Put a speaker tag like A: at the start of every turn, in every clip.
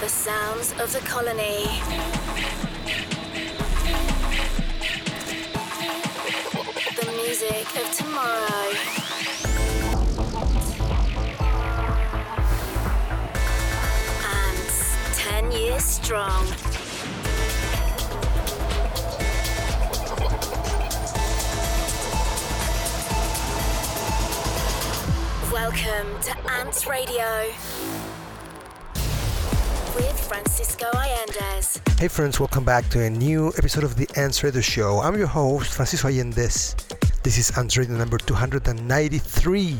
A: The sounds of the colony. The music of tomorrow. 10 years strong. Welcome to Ants Radio Francisco Allendes.
B: Hey friends, welcome back to a new episode of the Ants Radio Show. I'm your host, Francisco Allendes. This is Ants Radio number 293.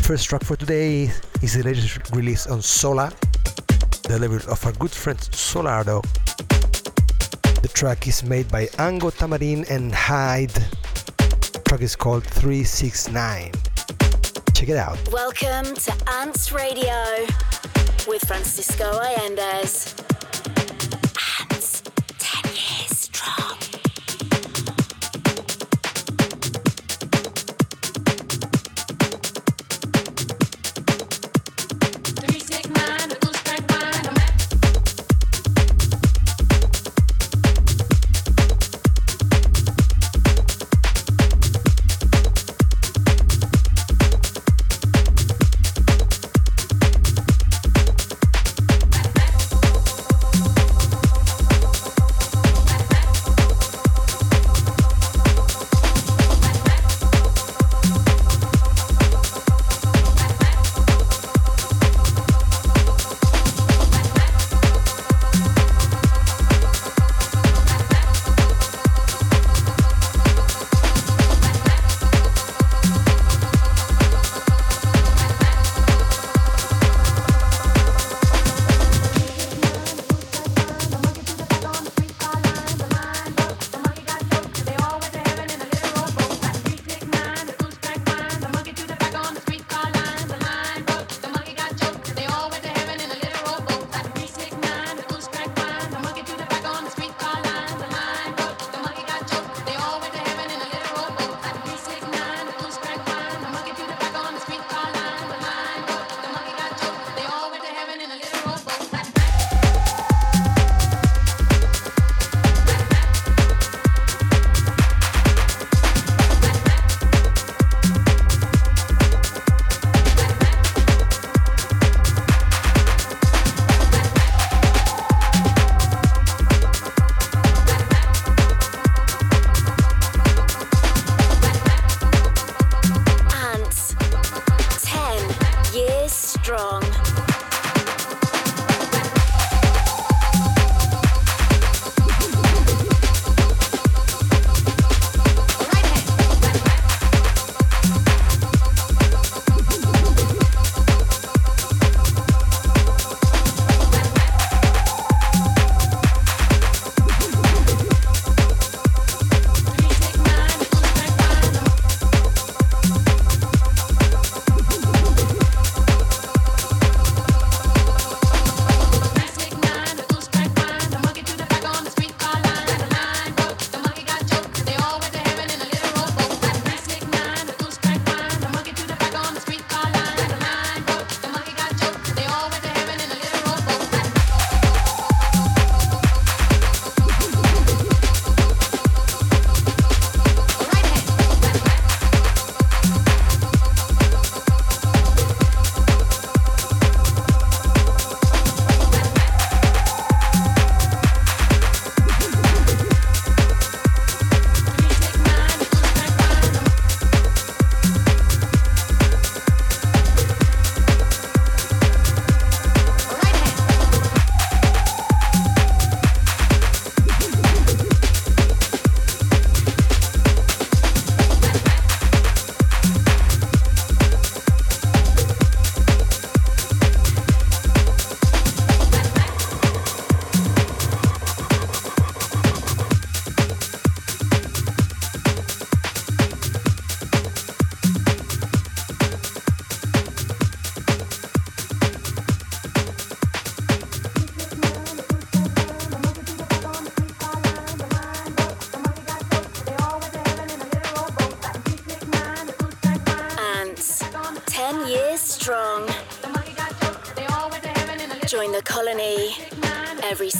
B: First track for today is the latest release on Sola, the label of our good friend Solardo. The track is made by Ango Tamarin and Hyde. The track is called 369. Check it out.
A: Welcome to Ants Radio with Francisco Allendes.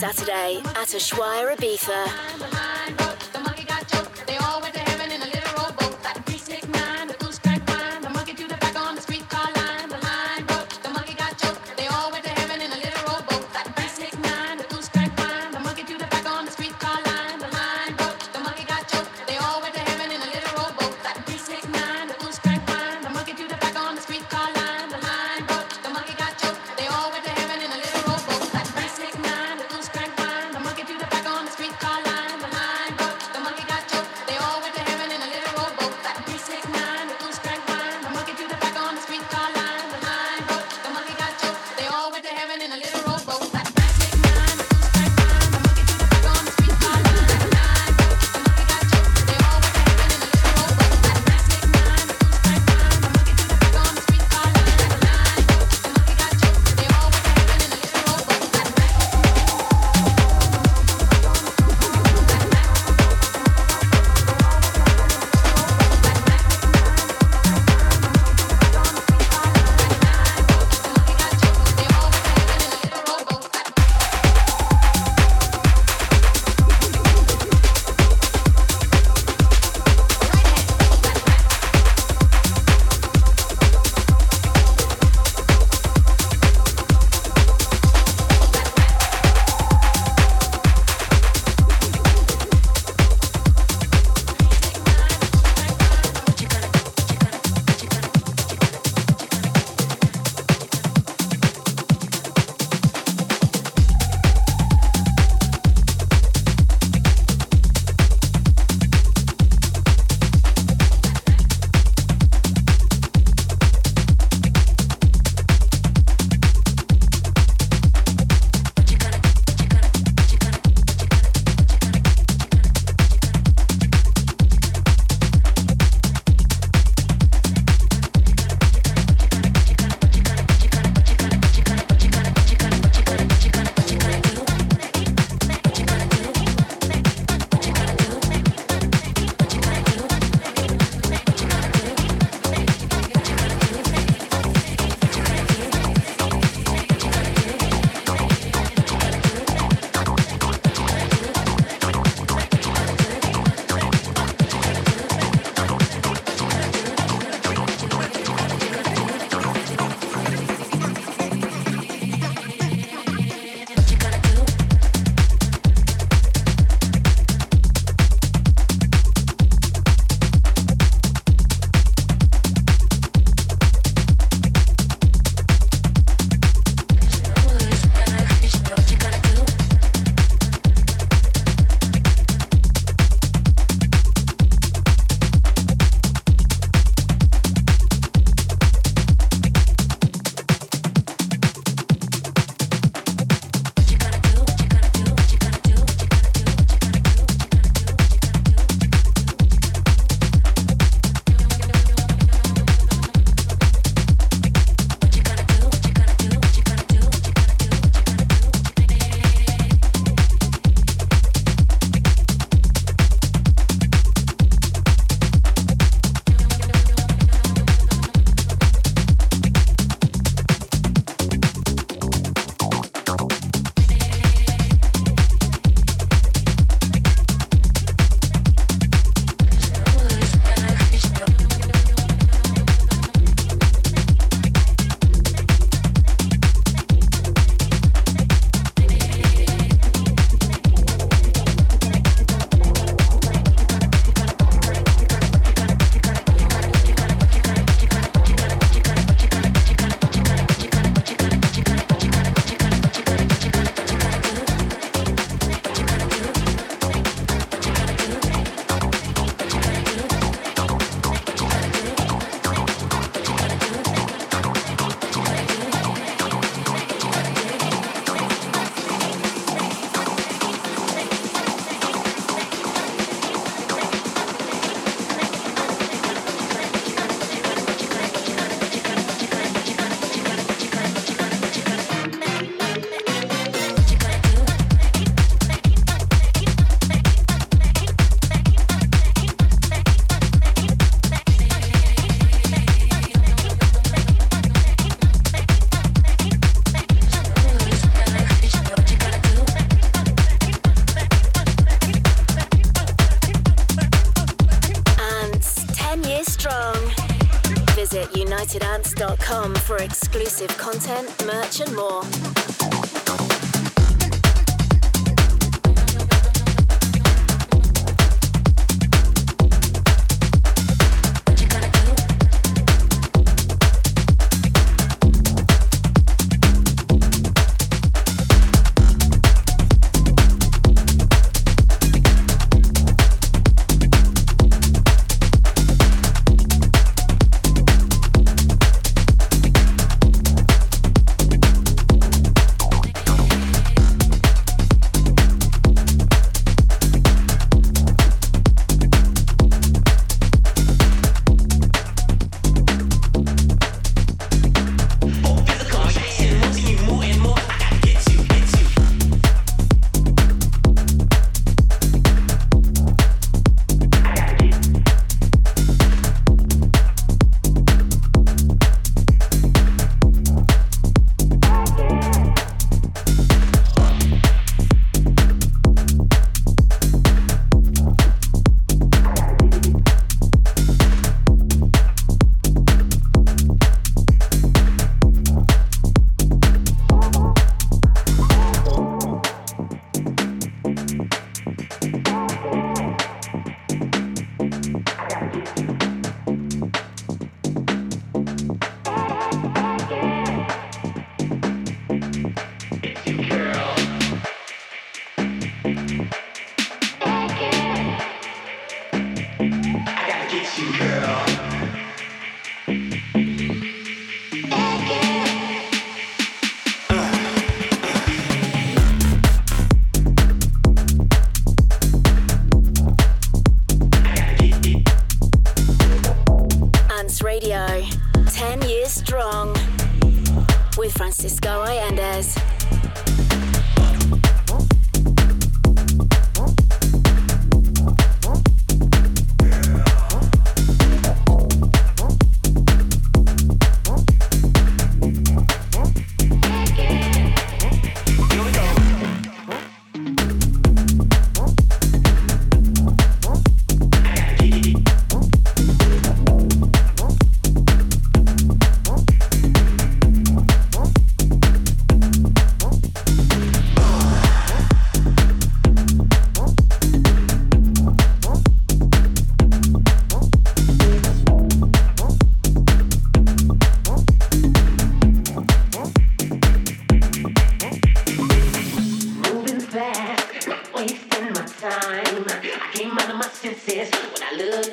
A: Saturday at Ushuaia,
C: Ibiza.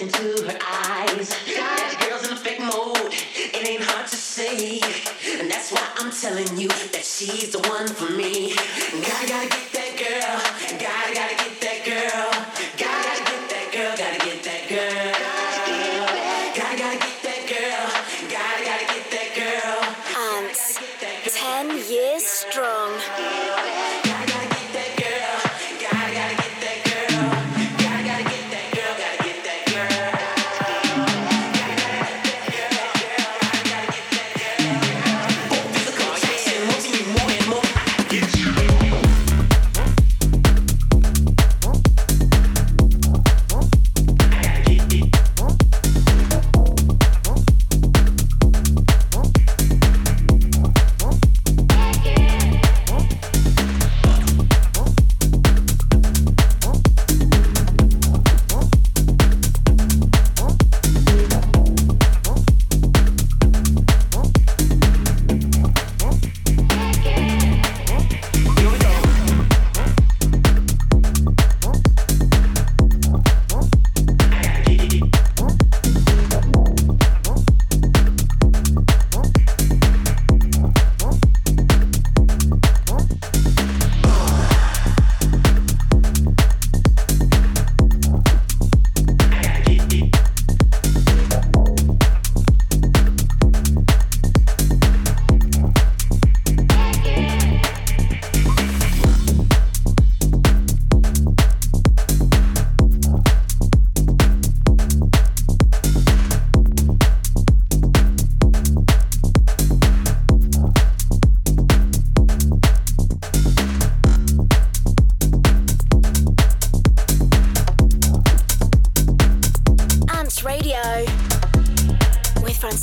C: into her eyes. That girl's in a fake mode. It ain't
D: hard to see. And that's why I'm
A: telling you that she's the one for me. Gotta, gotta
B: get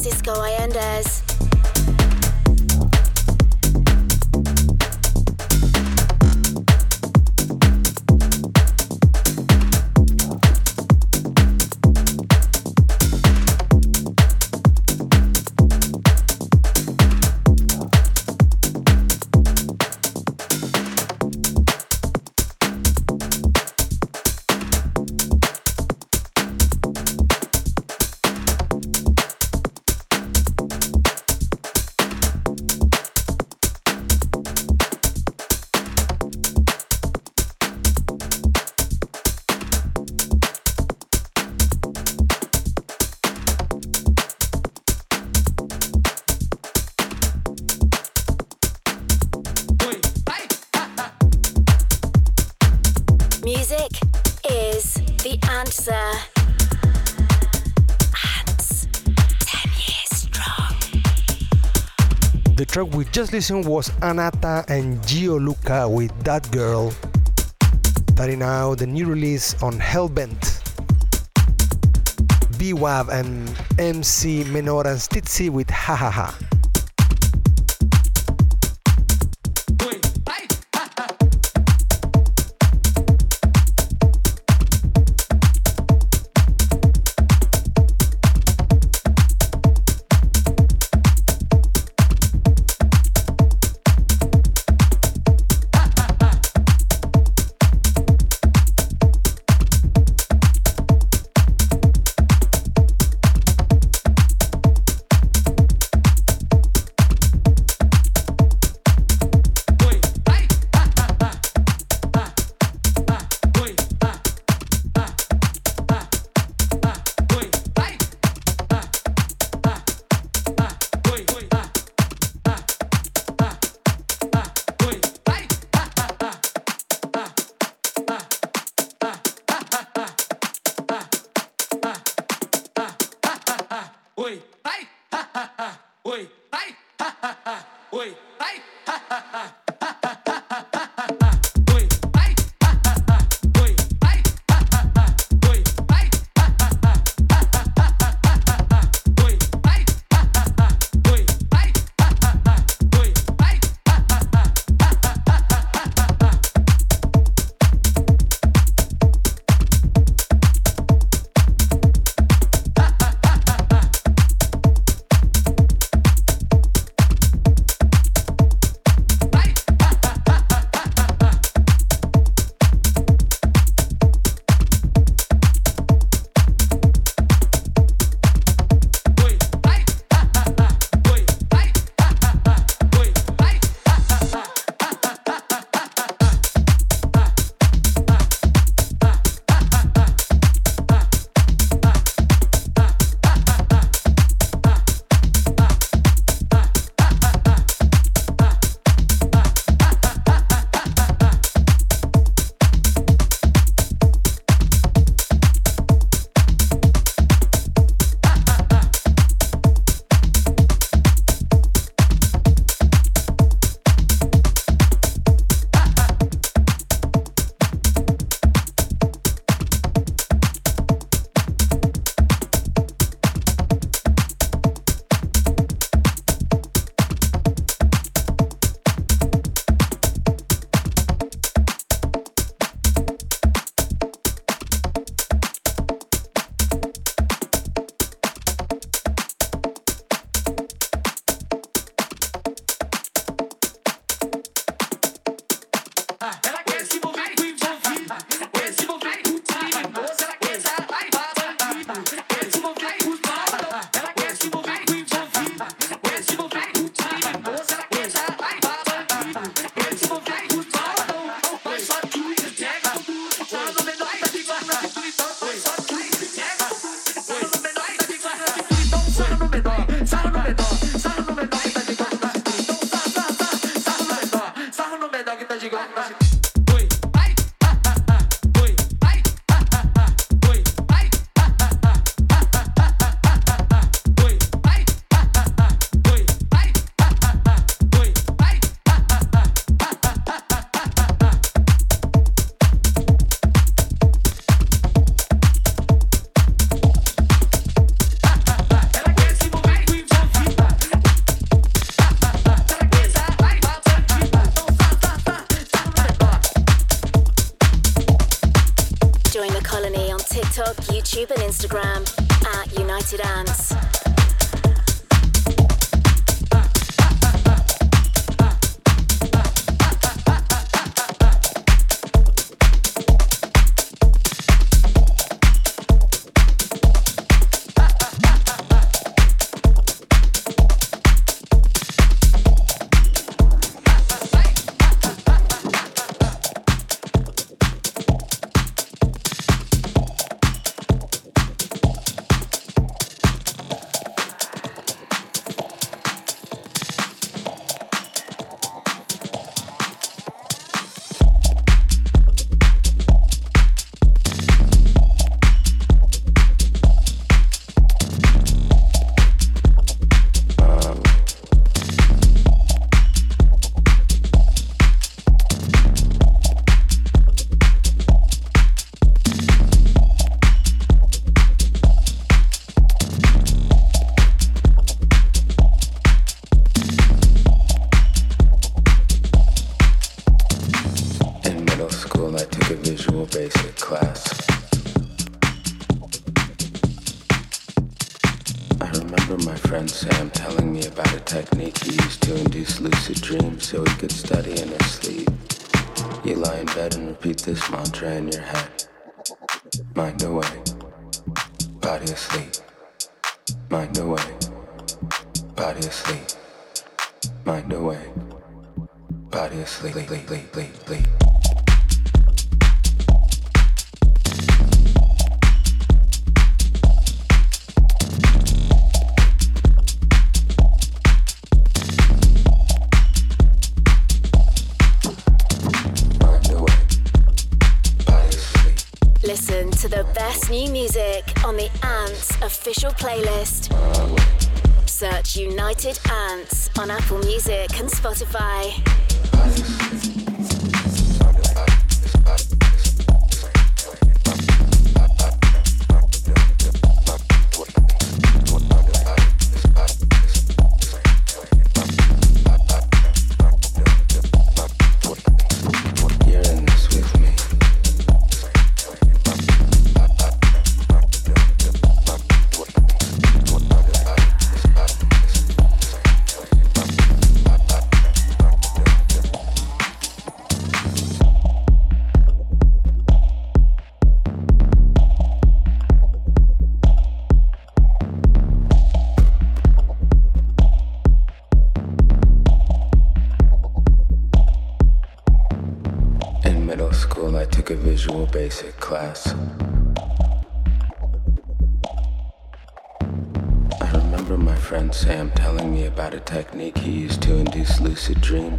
B: Francisco Allendes. Just listened was ANNATA and Gio Lucca with That Girl. Starting now the new release on Hellbent. bewav and MC Menor and Stizi with Ha Ha Ha.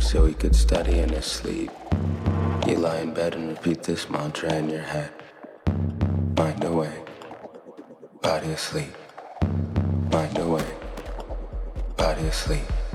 E: So he could study in his sleep. You lie in bed and repeat this mantra in your head. Mind away, body asleep. Mind away, body asleep.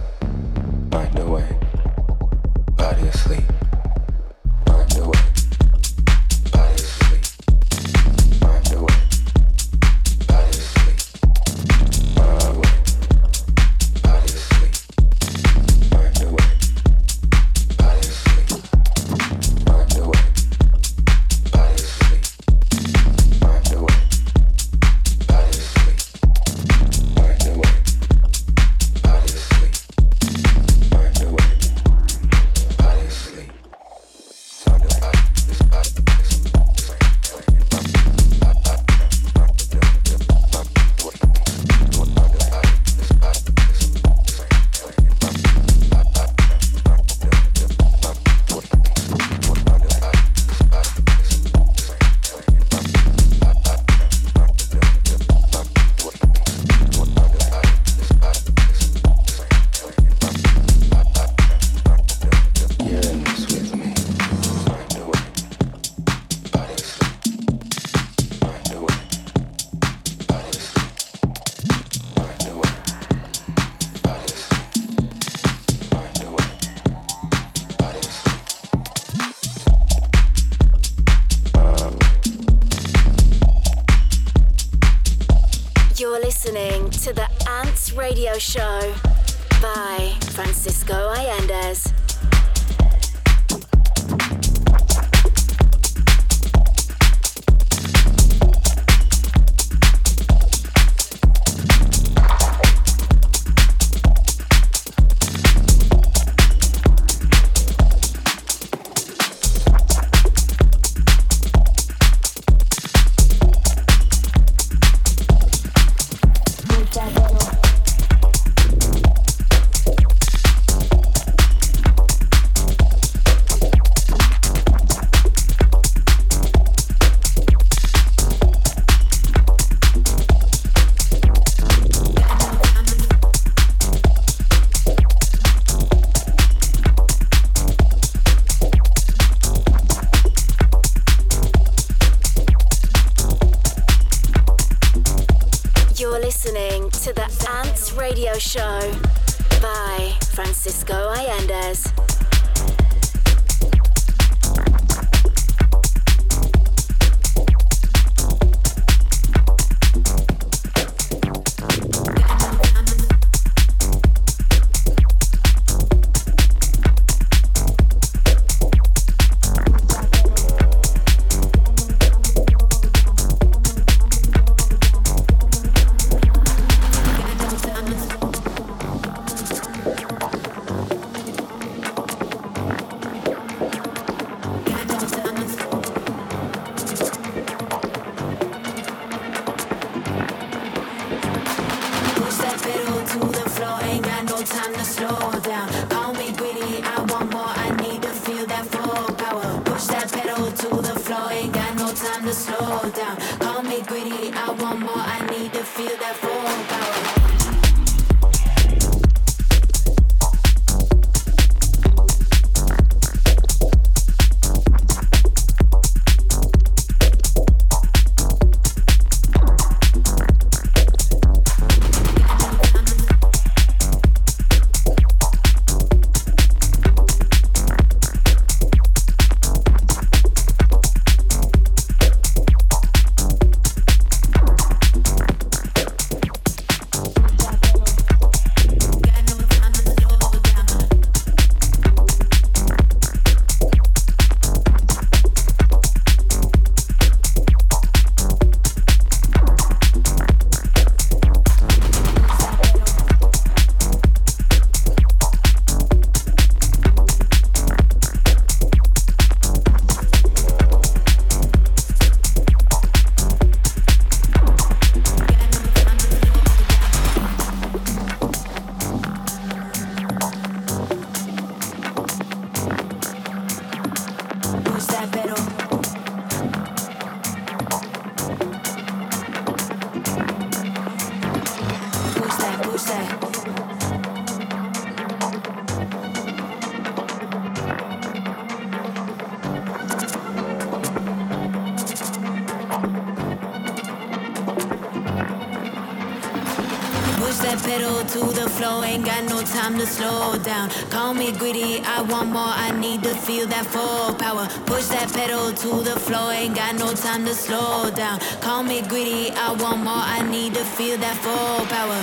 F: Time to slow down. Call me greedy, I want more, I need to feel that full power. Push that pedal to the floor, ain't got no time to slow down. Call me greedy, I want more, I need to feel that full power.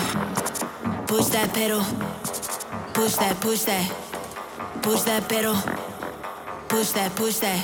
F: Push that pedal, push that, push that, push that pedal, push that, push that.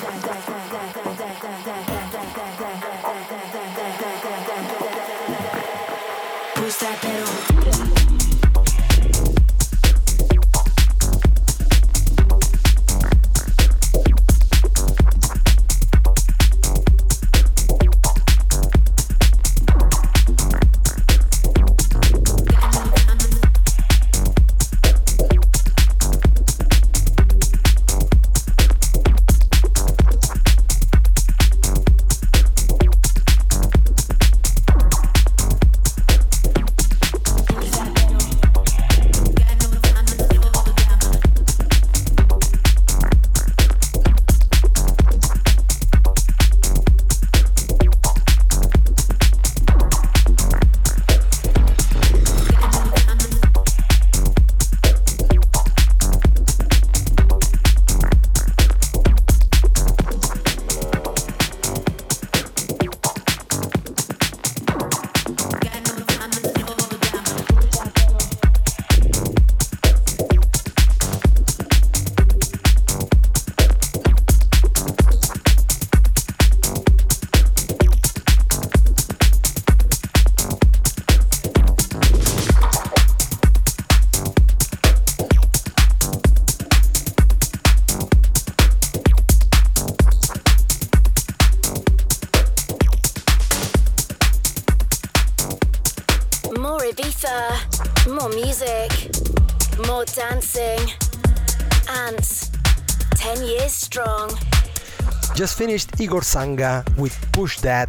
B: Finished Igor Zanga with Push That,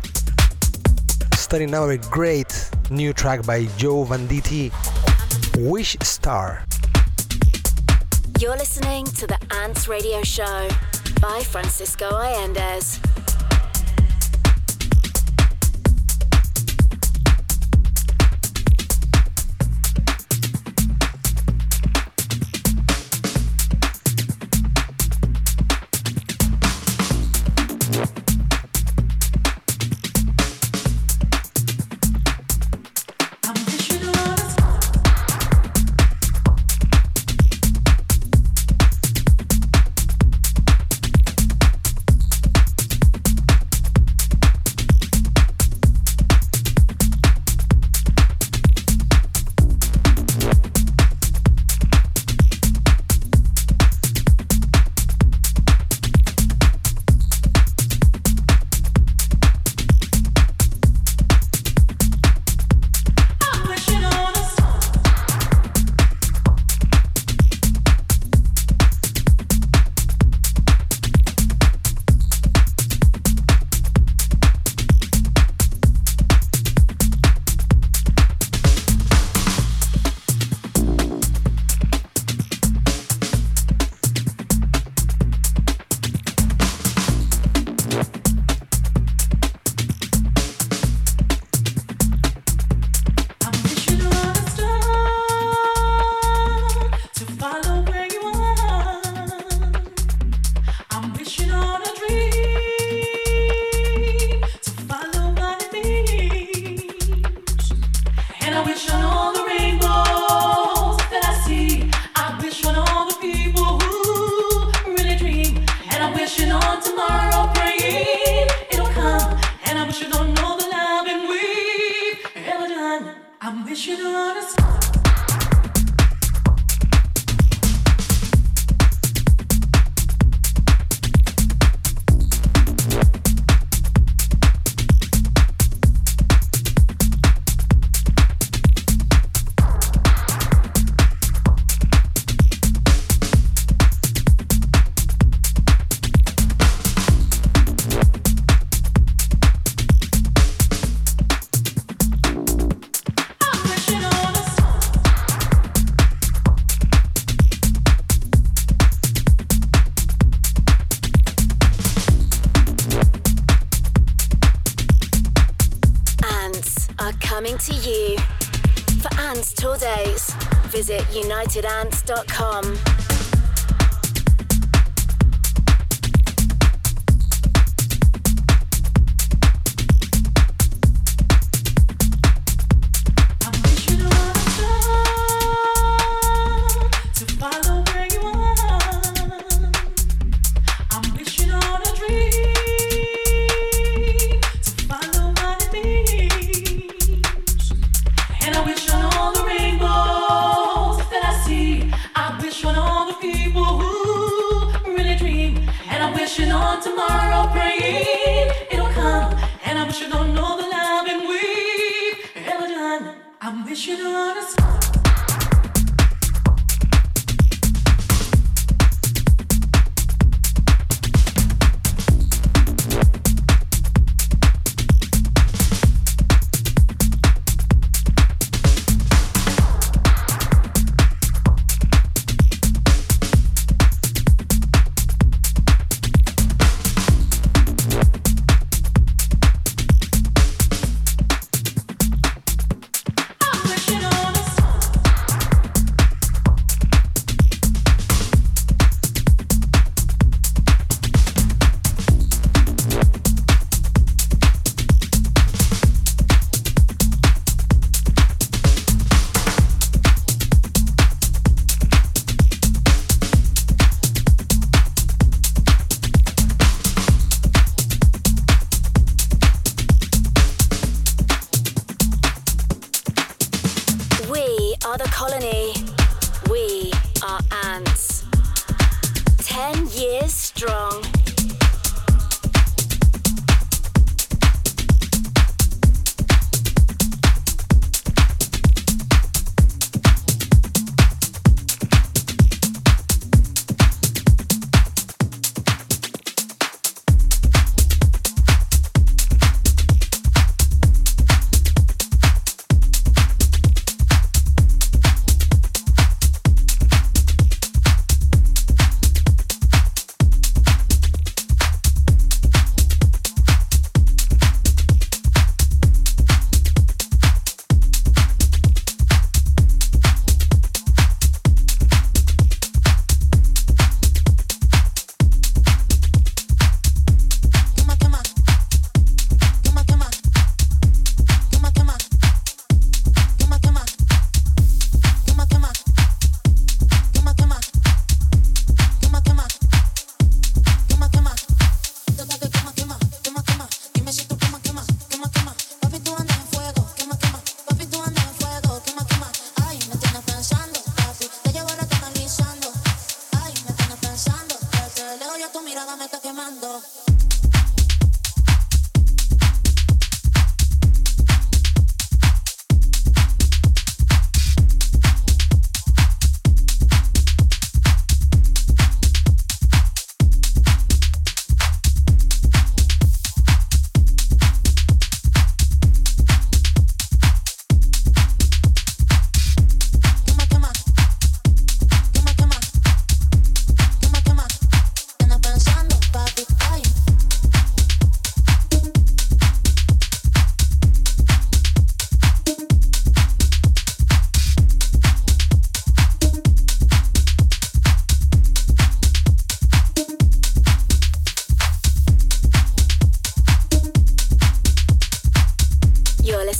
B: starting now a great new track by Joe Vanditti, Wish Star.
A: You're listening to the Ants Radio Show by Francisco Allendes.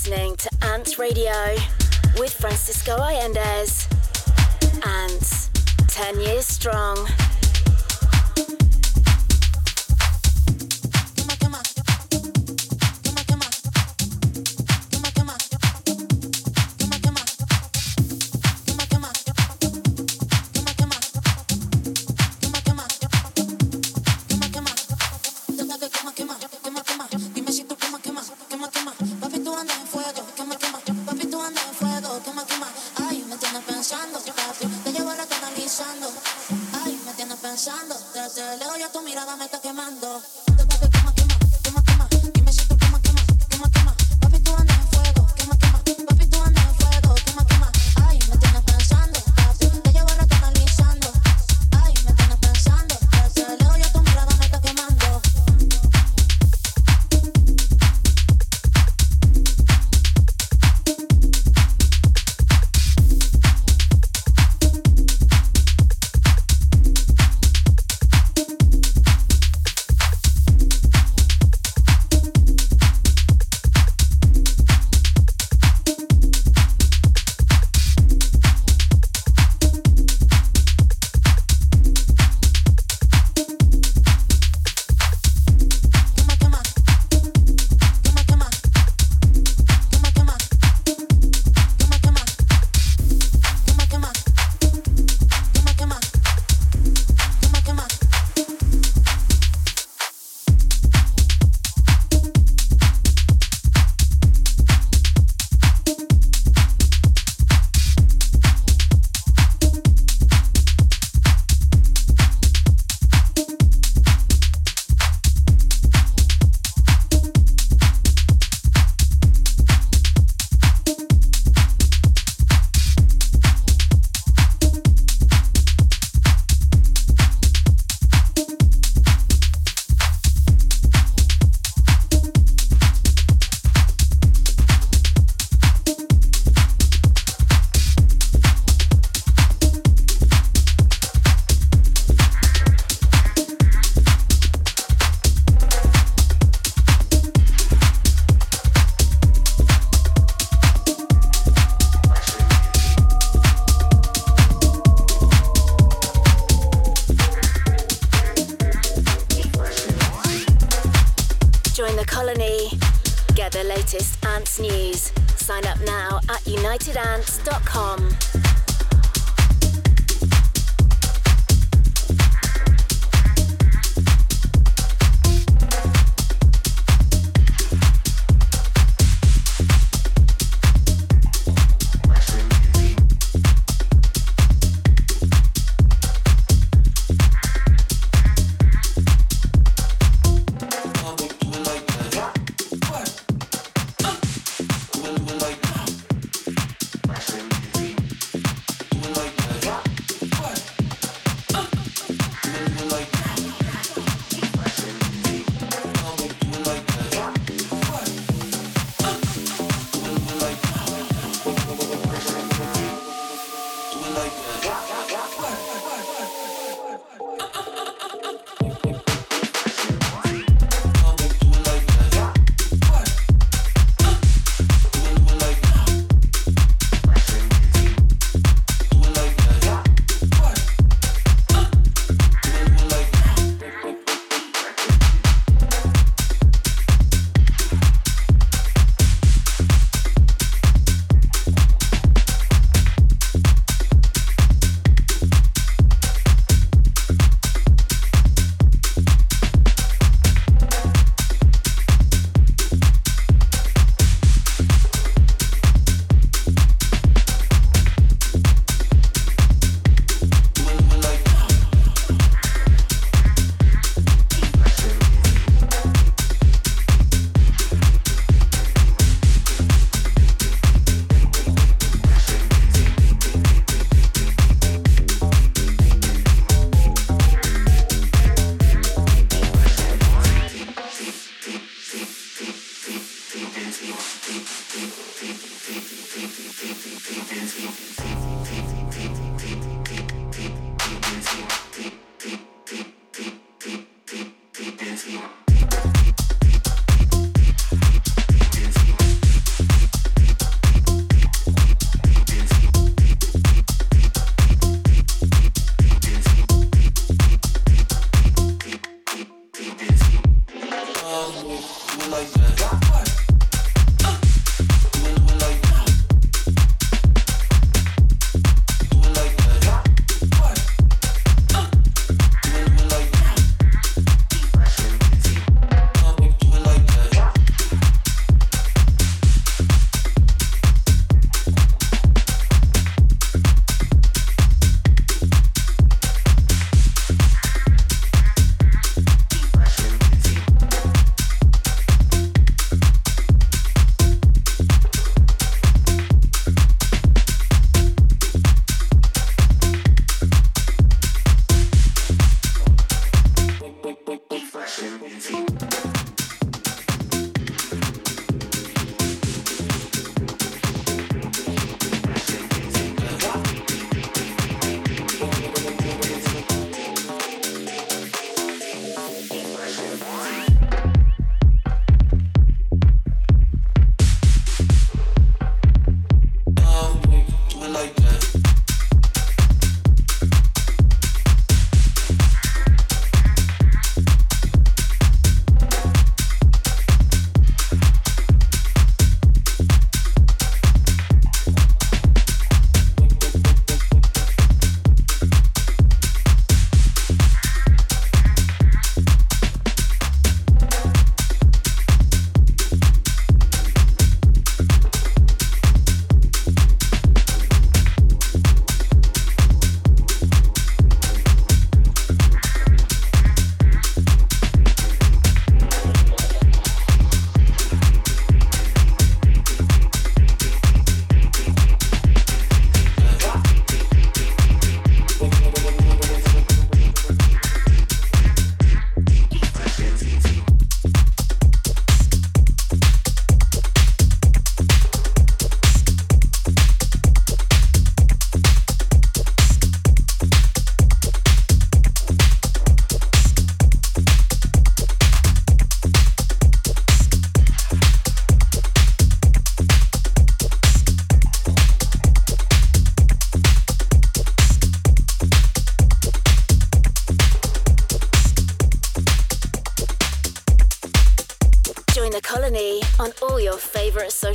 F: listening to Ants
A: Radio with Francisco Allendes. Ants, 10 years strong.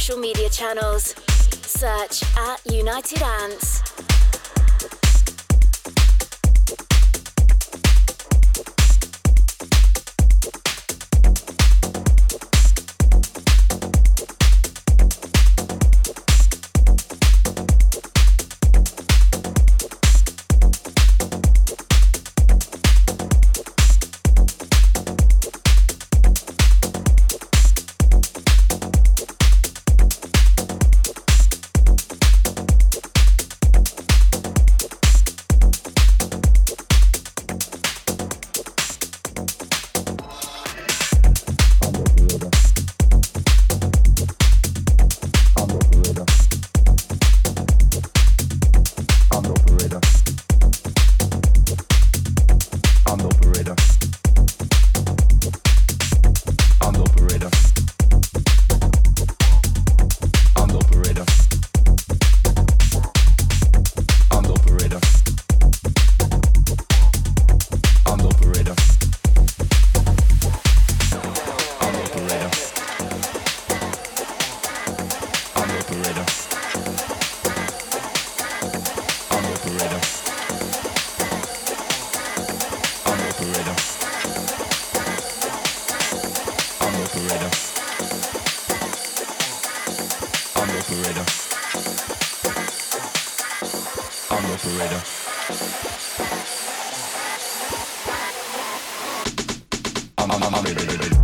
A: social media channels. Search at United Ants. I'm operator. I'm, I'm, I'm,
B: I'm, I'm,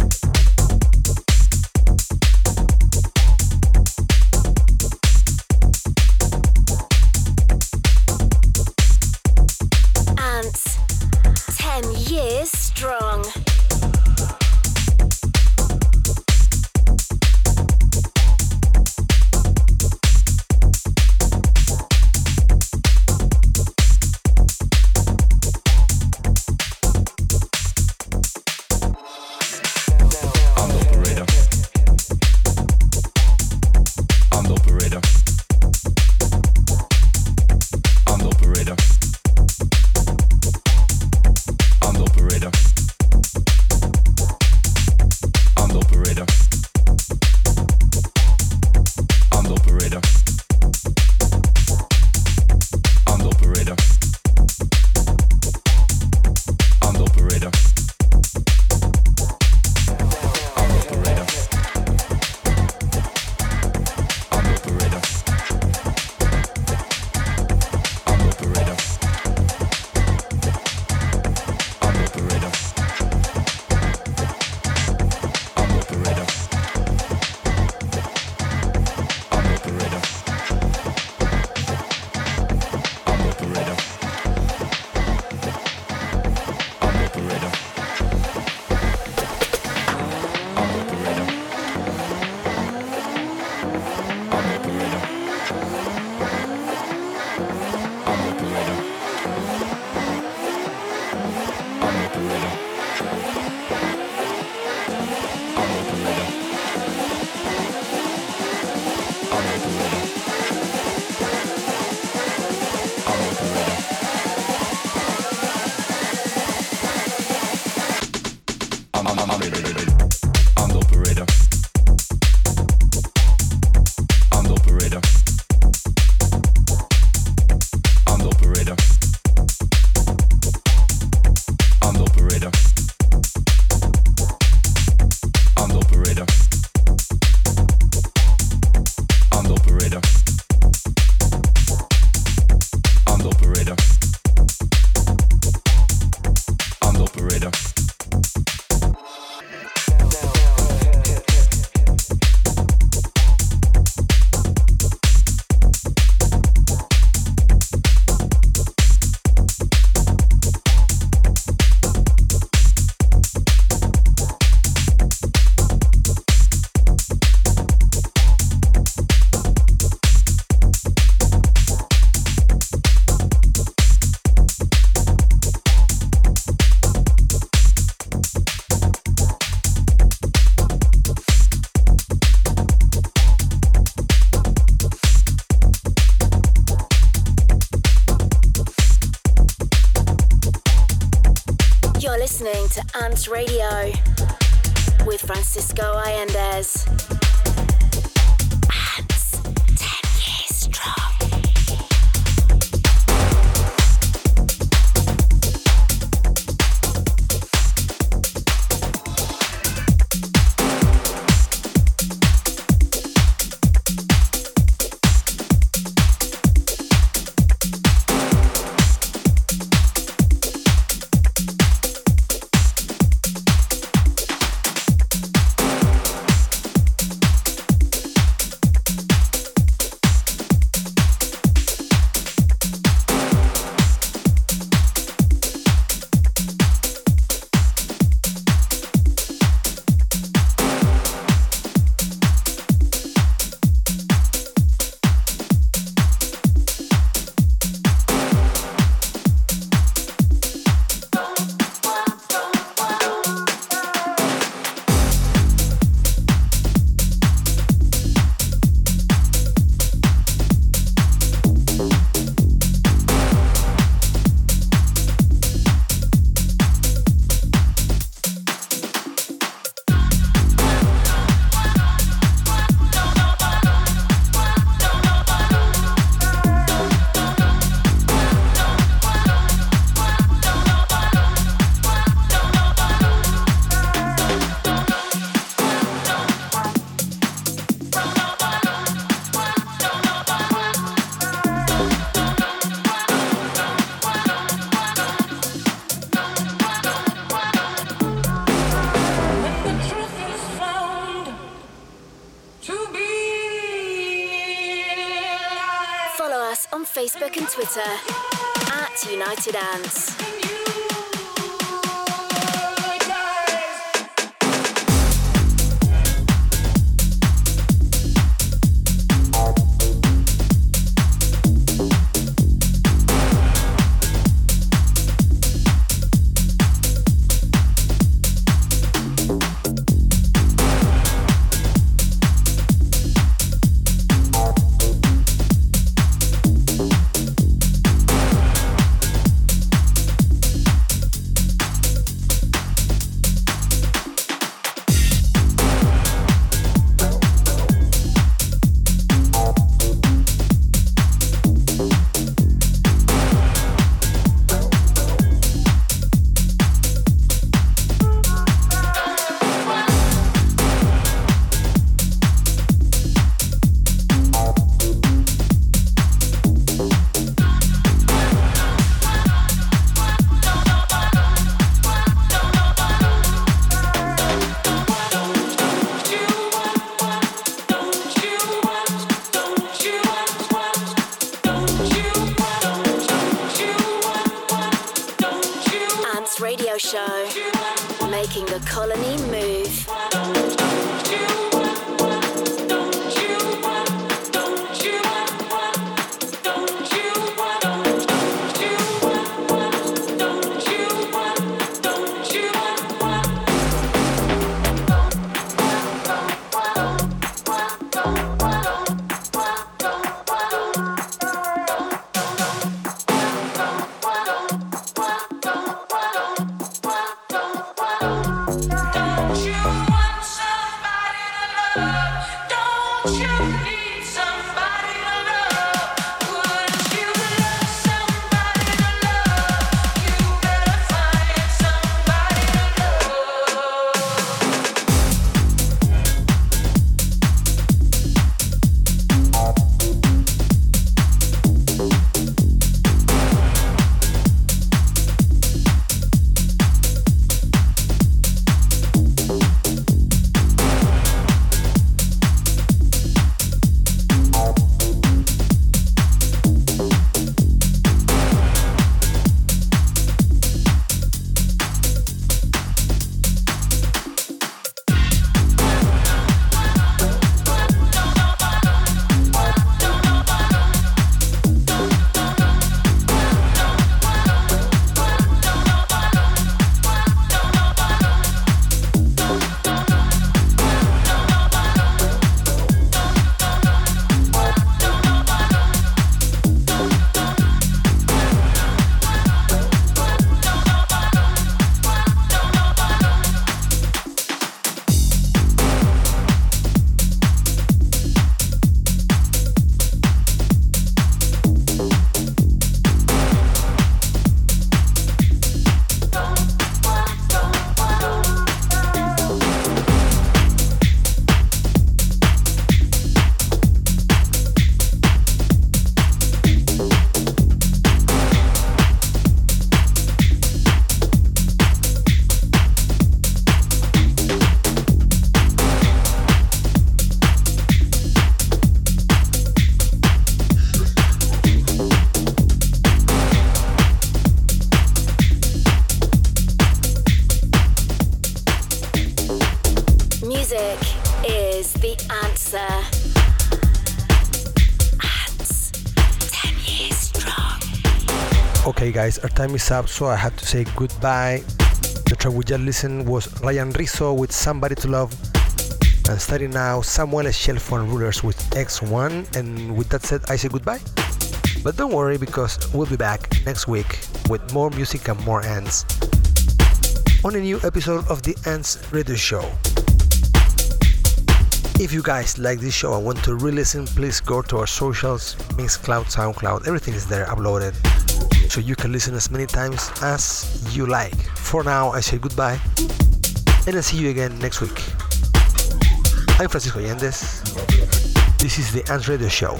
B: our time is up, so I have to say goodbye. The track we just listened was Ryan Resso with Somebody to Love. And starting now, Samuele Scelfo on Rulers with X1. And with that said, I say goodbye. But don't worry because we'll be back next week with more music and more ants on a new episode of the Ants Radio Show. If you guys like this show and want to re-listen, please go to our socials, Mixcloud, SoundCloud, everything is there uploaded. So you can listen as many times as you like. For now, I say goodbye and I'll see you again next week. I'm Francisco Allendes. This is the Ants Radio Show.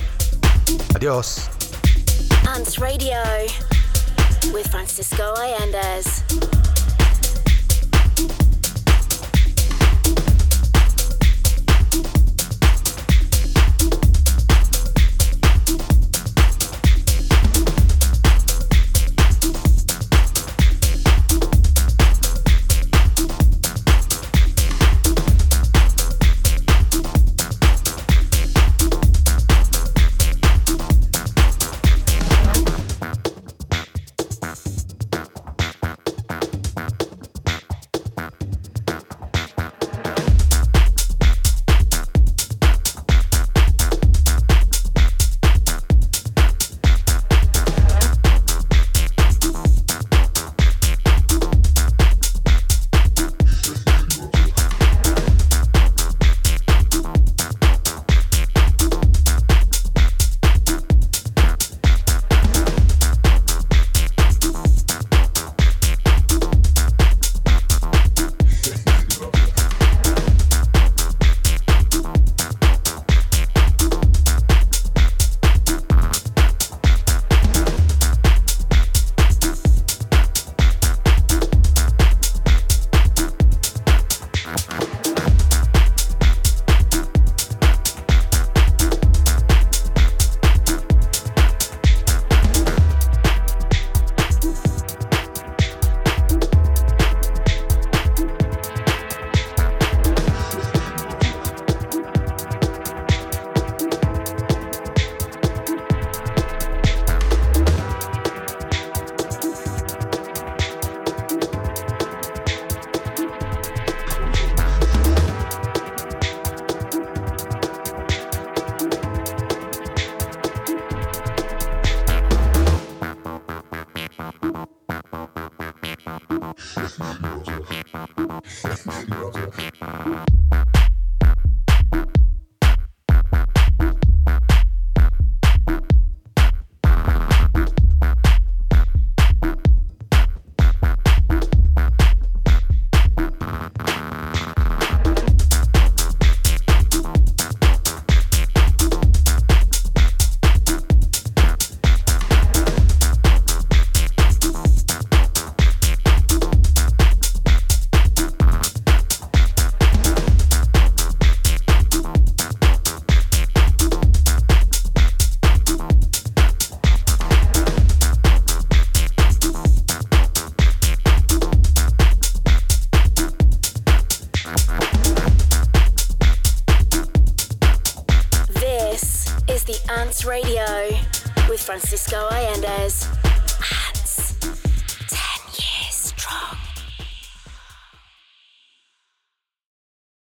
B: Adios.
A: Ants Radio with Francisco Allendes.